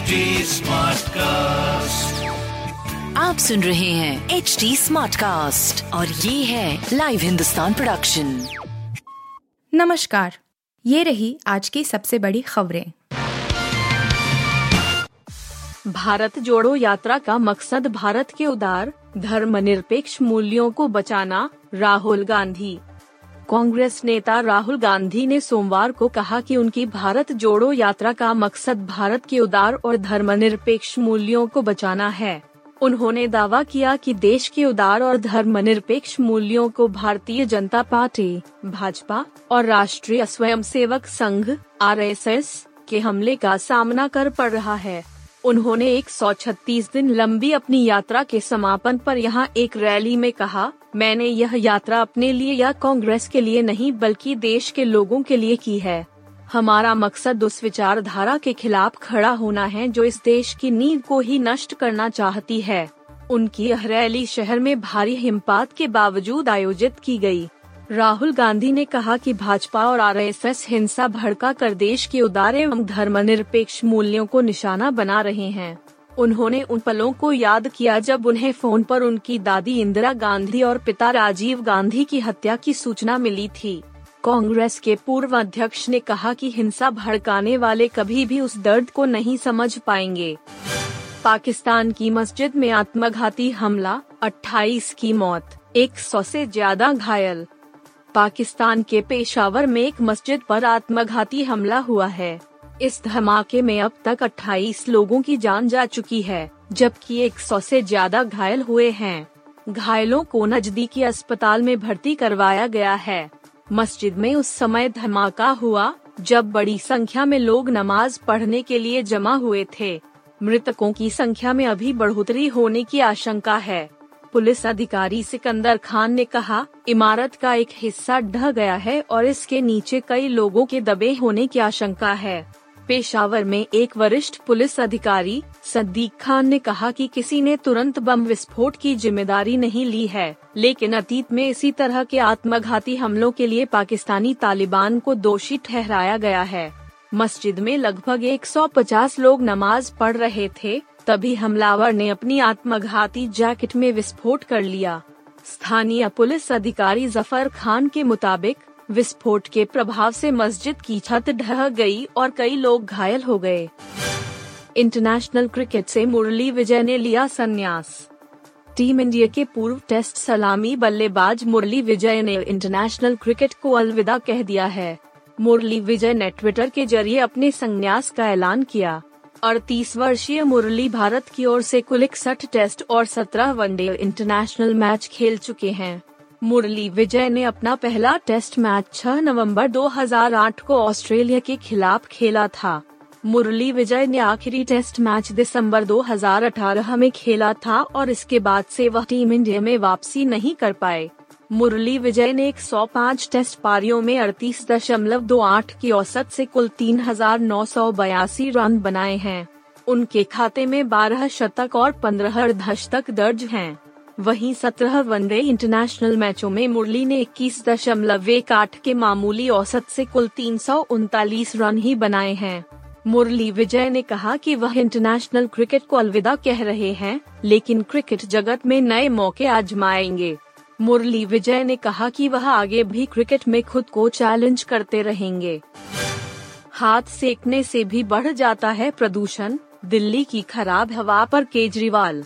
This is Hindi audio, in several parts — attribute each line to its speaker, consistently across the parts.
Speaker 1: HD Smartcast.
Speaker 2: आप सुन रहे हैं एच डी स्मार्ट कास्ट और ये है लाइव हिंदुस्तान प्रोडक्शन
Speaker 3: नमस्कार ये रही आज की सबसे बड़ी खबरें।
Speaker 4: भारत जोड़ो यात्रा का मकसद भारत के उदार धर्मनिरपेक्ष मूल्यों को बचाना राहुल गांधी। कांग्रेस नेता राहुल गांधी ने सोमवार को कहा कि उनकी भारत जोड़ो यात्रा का मकसद भारत के उदार और धर्मनिरपेक्ष मूल्यों को बचाना है। उन्होंने दावा किया कि देश के उदार और धर्मनिरपेक्ष मूल्यों को भारतीय जनता पार्टी, भाजपा और राष्ट्रीय स्वयंसेवक संघ, आरएसएस, के हमले का सामना कर पड़ रहा है। उन्होंने 136 दिन लंबी अपनी यात्रा के समापन पर यहाँ एक रैली में कहा मैंने यह यात्रा अपने लिए या कांग्रेस के लिए नहीं, बल्कि देश के लोगों के लिए की है। हमारा मकसद उस विचारधारा के खिलाफ खड़ा होना है जो इस देश की नींव को ही नष्ट करना चाहती है। उनकी यह रैली शहर में भारी हिमपात के बावजूद आयोजित की गई। राहुल गांधी ने कहा कि भाजपा और आरएसएस हिंसा भड़का कर देश के उदार एवं धर्मनिरपेक्ष मूल्यों को निशाना बना रहे हैं। उन्होंने उन पलों को याद किया जब उन्हें फ़ोन पर उनकी दादी इंदिरा गांधी और पिता राजीव गांधी की हत्या की सूचना मिली थी। कांग्रेस के पूर्व अध्यक्ष ने कहा कि हिंसा भड़काने वाले कभी भी उस दर्द को नहीं समझ पाएँगे। पाकिस्तान की मस्जिद में आत्मघाती हमला 28 की मौत 100 से ज़्यादा घायल। पाकिस्तान के पेशावर में एक मस्जिद पर आत्मघाती हमला हुआ है। इस धमाके में अब तक 28 लोगों की जान जा चुकी है, जबकि 100 से ज़्यादा घायल हुए हैं। घायलों को नजदीकी अस्पताल में भर्ती करवाया गया है। मस्जिद में उस समय धमाका हुआ, जब बड़ी संख्या में लोग नमाज़ पढ़ने के लिए जमा हुए थे। मृतकों की संख्या में अभी बढ़ोतरी होने की आशंका है। पुलिस अधिकारी सिकंदर खान ने कहा, इमारत का एक हिस्सा ढह गया है और इसके नीचे कई लोगों के दबे होने की आशंका है। पेशावर में एक वरिष्ठ पुलिस अधिकारी सद्दीक खान ने कहा कि किसी ने तुरंत बम विस्फोट की ज़िम्मेदारी नहीं ली है, लेकिन अतीत में इसी तरह के आत्मघाती हमलों के लिए पाकिस्तानी तालिबान को दोषी ठहराया गया है। मस्जिद में लगभग 150 लोग नमाज़ पढ़ रहे थे, तभी हमलावर ने अपनी आत्मघाती जैकेट में विस्फोट कर लिया। स्थानीय पुलिस अधिकारी ज़फ़र खान के मुताबिक विस्फोट के प्रभाव से मस्जिद की छत ढह गई और कई लोग घायल हो गए। इंटरनेशनल क्रिकेट से मुरली विजय ने लिया संन्यास। टीम इंडिया के पूर्व टेस्ट सलामी बल्लेबाज मुरली विजय ने इंटरनेशनल क्रिकेट को अलविदा कह दिया है। मुरली विजय ने ट्विटर के ज़रिए अपने संन्यास का ऐलान किया। अड़तीस वर्षीय मुरली भारत की ओर से कुल इकसठ टेस्ट और सत्रह वनडे इंटरनेशनल मैच खेल चुके हैं। मुरली विजय ने अपना पहला टेस्ट मैच 6 नवंबर 2008 को ऑस्ट्रेलिया के खिलाफ खेला था। मुरली विजय ने आखिरी टेस्ट मैच दिसंबर 2018 में खेला था और इसके बाद से वह टीम इंडिया में वापसी नहीं कर पाए। मुरली विजय ने 105 टेस्ट पारियों में अड़तीस दशमलव दो आठ की औसत से कुल तीन हज़ार नौ सौ बयासी रन बनाए हैं। उनके खाते में 12 शतक और 15 अर्धशतक दर्ज हैं। वहीं 17 वनडे इंटरनेशनल मैचों में मुरली ने इक्कीस दशमलव एक आठ के मामूली औसत से कुल तीन सौ उनतालीस रन ही बनाए हैं। मुरली विजय ने कहा कि वह इंटरनेशनल क्रिकेट को अलविदा कह रहे हैं, लेकिन क्रिकेट जगत में नए मौके आजमाएँगे। मुरली विजय ने कहा कि वह आगे भी क्रिकेट में खुद को चैलेंज करते रहेंगे। हाथ सेकने से भी बढ़ जाता है प्रदूषण, दिल्ली की खराब हवा पर केजरीवाल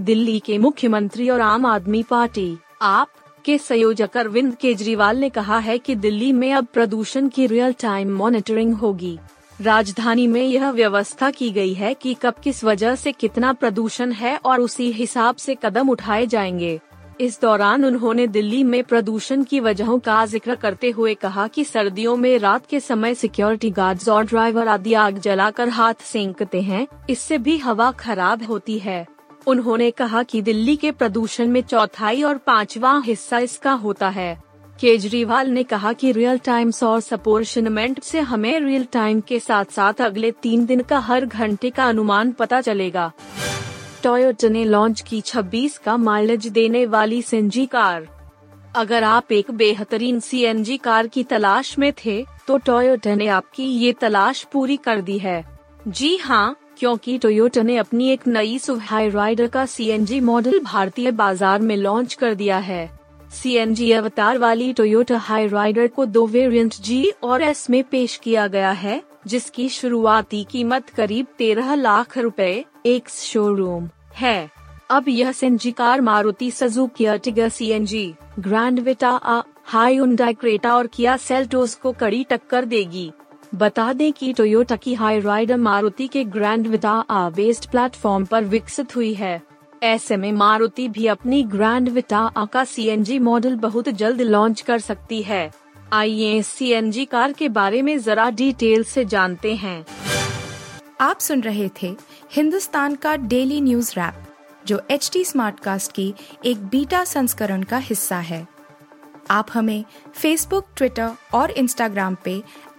Speaker 4: दिल्ली के मुख्यमंत्री और आम आदमी पार्टी आप के संयोजक अरविंद केजरीवाल ने कहा है कि दिल्ली में अब प्रदूषण की रियल टाइम मॉनिटरिंग होगी। राजधानी में यह व्यवस्था की गई है कि कब किस वजह से कितना प्रदूषण है और उसी हिसाब से कदम उठाए जाएँगे। इस दौरान उन्होंने दिल्ली में प्रदूषण की वजहों का ज़िक्र करते हुए कहा कि सर्दियों में रात के समय सिक्योरिटी गार्ड्स और ड्राइवर आदि आग जलाकर हाथ सेंकते हैं, इससे भी हवा खराब होती है। उन्होंने कहा कि दिल्ली के प्रदूषण में चौथाई और पांचवा हिस्सा इसका होता है। केजरीवाल ने कहा कि रियल टाइम सोर्स अपोर्शनमेंट से हमें रियल टाइम के साथ साथ अगले तीन दिन का हर घंटे का अनुमान पता चलेगा। टोयोटा ने लॉन्च की 26 का माइलेज देने वाली सीएनजी कार। अगर आप एक बेहतरीन सीएनजी कार की तलाश में थे तो टोयोटा ने आपकी ये तलाश पूरी कर दी है। जी हाँ क्योंकि टोयोटा ने अपनी एक नई सुव हाई राइडर का सीएनजी मॉडल भारतीय बाज़ार में लॉन्च कर दिया है। सीएनजी अवतार वाली टोयोटा हाई राइडर को दो वेरिएंट जी और एस में पेश किया गया है, जिसकी शुरुआती कीमत करीब तेरह लाख रुपए, एक शोरूम है। अब यह CNG car Maruti Suzuki Ertiga CNG Grand Vitara high Creta और किया सेल्टोस को कड़ी टक्कर देगी। बता दें कि टोयोटा की हाई राइडर मारुति के ग्रैंड विटा आ बेस्ड प्लेटफॉर्म पर विकसित हुई है। ऐसे में मारुति भी अपनी ग्रैंड विटा का सीएनजी मॉडल बहुत जल्द लॉन्च कर सकती है। आइए सीएनजी कार के बारे में जरा डिटेल से जानते हैं।
Speaker 3: आप सुन रहे थे हिंदुस्तान का डेली न्यूज़ रैप जो एच टी स्मार्टकास्ट की एक बीटा संस्करण का हिस्सा है। आप हमें फेसबुक ट्विटर और इंस्टाग्राम पे